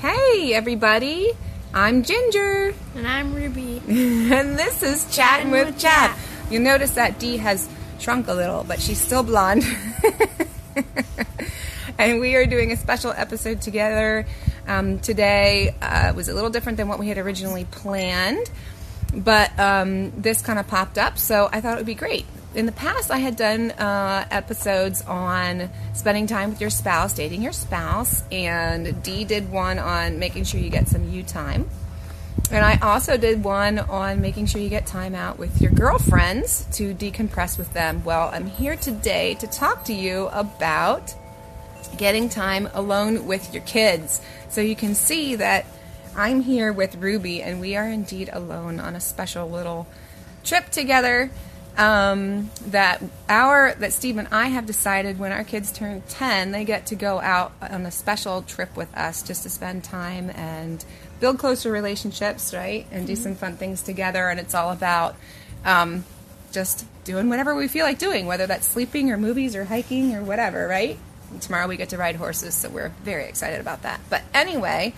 Hey, everybody. I'm Ginger. And I'm Ruby. and this is Chatting with, with Chap. Chap. You'll notice that Dee has shrunk a little, but she's still blonde. and we are doing a special episode together um, today. Uh, was a little different than what we had originally planned, but um, this kind of popped up, so I thought it would be great. In the past, I had done uh, episodes on spending time with your spouse, dating your spouse, and Dee did one on making sure you get some you time. And I also did one on making sure you get time out with your girlfriends to decompress with them. Well, I'm here today to talk to you about getting time alone with your kids. So you can see that I'm here with Ruby, and we are indeed alone on a special little trip together. Um, that our that Steve and I have decided when our kids turn ten, they get to go out on a special trip with us just to spend time and build closer relationships, right? And do some fun things together. And it's all about um, just doing whatever we feel like doing, whether that's sleeping or movies or hiking or whatever, right? And tomorrow we get to ride horses, so we're very excited about that. But anyway,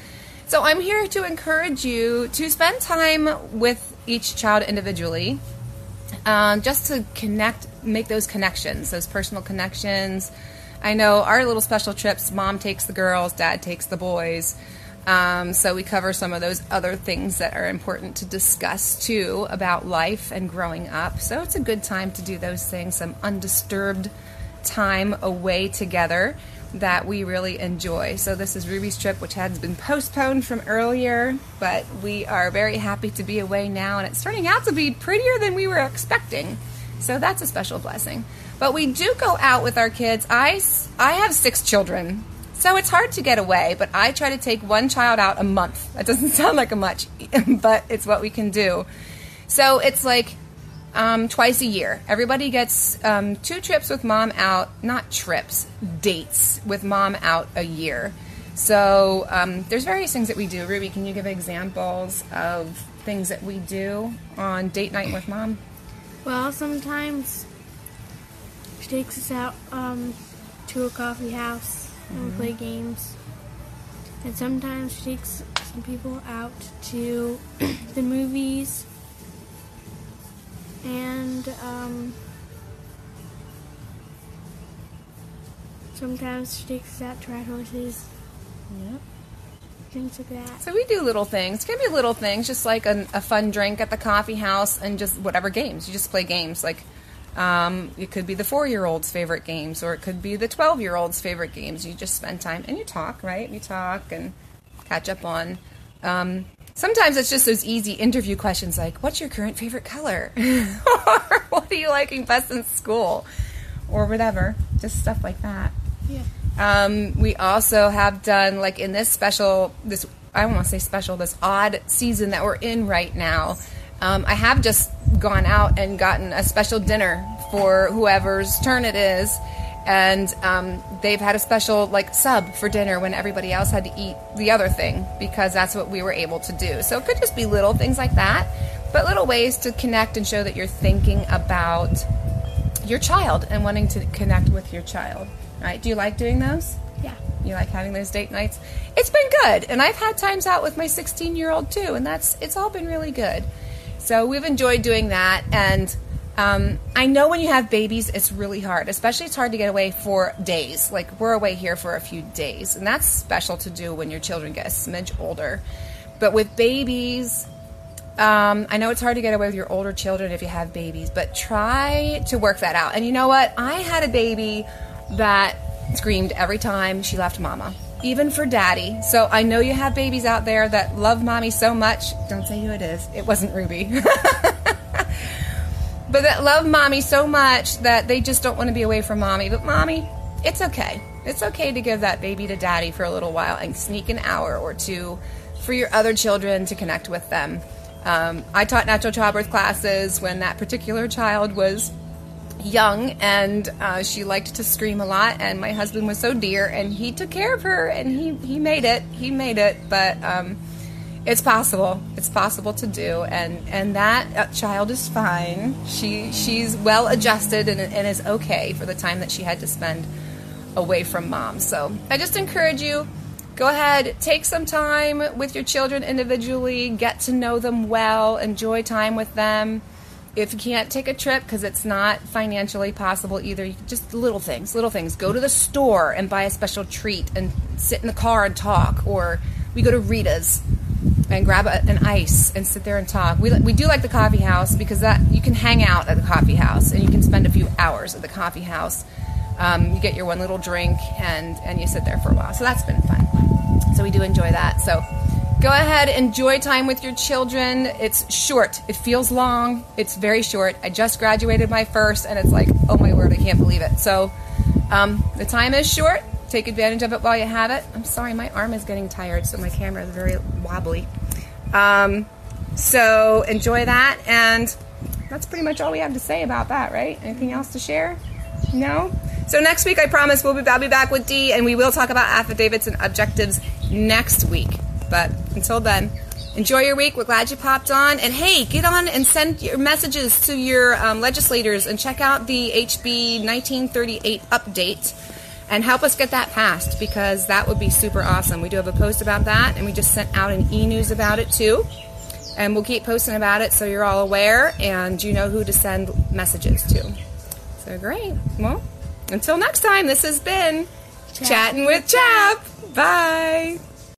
so I'm here to encourage you to spend time with each child individually, um, just to connect, make those connections, those personal connections. I know our little special trips, mom takes the girls, dad takes the boys. Um, so we cover some of those other things that are important to discuss too about life and growing up. So it's a good time to do those things, some undisturbed time away together that we really enjoy. So this is Ruby's trip, which has been postponed from earlier, but we are very happy to be away now, and it's turning out to be prettier than we were expecting. So that's a special blessing. But we do go out with our kids. I, I have six children, so it's hard to get away, but I try to take one child out a month. That doesn't sound like a much, but it's what we can do. So it's like um, twice a year. Everybody gets um, two trips with mom out, not trips, dates with mom out a year. So um, there's various things that we do. Ruby, can you give examples of things that we do on date night with mom? Well, sometimes she takes us out um, to a coffee house and we play games. And sometimes she takes some people out to the movies. And um, sometimes she takes us out to ride horses, Yep. things like that. So we do little things. It can be little things, just like a, a fun drink at the coffee house and just whatever games. You just play games. Like um, it could be the four-year-old's favorite games, or it could be the twelve-year-old's favorite games. You just spend time and you talk, right? You talk and catch up on. Um, sometimes it's just those easy interview questions like, "What's your current favorite color?" or "What are you liking best in school?" or whatever. Just stuff like that. Yeah. Um, we also have done like in this special, this I don't want to say special, this odd season that we're in right now. Um, I have just gone out and gotten a special dinner for whoever's turn it is, and um, they've had a special like sub for dinner when everybody else had to eat the other thing because that's what we were able to do. So it could just be little things like that, but little ways to connect and show that you're thinking about your child and wanting to connect with your child. Right? Do you like doing those? Yeah. You like having those date nights? It's been good, and I've had times out with my 16 year old too, and that's it's all been really good. So we've enjoyed doing that, and um, I know when you have babies, it's really hard. Especially, it's hard to get away for days. Like we're away here for a few days, and that's special to do when your children get a smidge older. But with babies, um, I know it's hard to get away with your older children if you have babies, but try to work that out. And you know what? I had a baby that screamed every time she left mama, even for daddy. So I know you have babies out there that love mommy so much. Don't say who it is. It wasn't Ruby. but that love mommy so much that they just don't want to be away from mommy. But mommy, it's okay. It's okay to give that baby to daddy for a little while and sneak an hour or two for your other children to connect with them. Um, I taught natural childbirth classes when that particular child was young and uh, she liked to scream a lot and my husband was so dear and he took care of her and he, he made it he made it but um, it's possible it's possible to do and and that uh, child is fine she she's well adjusted and, and is okay for the time that she had to spend away from mom so i just encourage you go ahead, take some time with your children individually, get to know them well, enjoy time with them. If you can't take a trip because it's not financially possible either, just little things, little things. Go to the store and buy a special treat and sit in the car and talk. Or we go to Rita's and grab a, an ice and sit there and talk. We, we do like the coffee house because that you can hang out at the coffee house and you can spend a few hours at the coffee house. Um, you get your one little drink and, and you sit there for a while. So that's been fun. So we do enjoy that. So go ahead, enjoy time with your children. It's short. It feels long. It's very short. I just graduated my first, and it's like, oh my word, I can't believe it. So um, the time is short. Take advantage of it while you have it. I'm sorry, my arm is getting tired, so my camera is very wobbly. Um, so enjoy that, and that's pretty much all we have to say about that, right? Anything else to share? No? So next week, I promise we'll be, I'll be back with Dee, and we will talk about affidavits and objectives next week. But until then, enjoy your week. We're glad you popped on. And hey, get on and send your messages to your um, legislators and check out the HB 1938 update and help us get that passed because that would be super awesome. We do have a post about that, and we just sent out an e news about it too. And we'll keep posting about it so you're all aware and you know who to send messages to. So great. Well, until next time, this has been Chatting with Chap. Bye.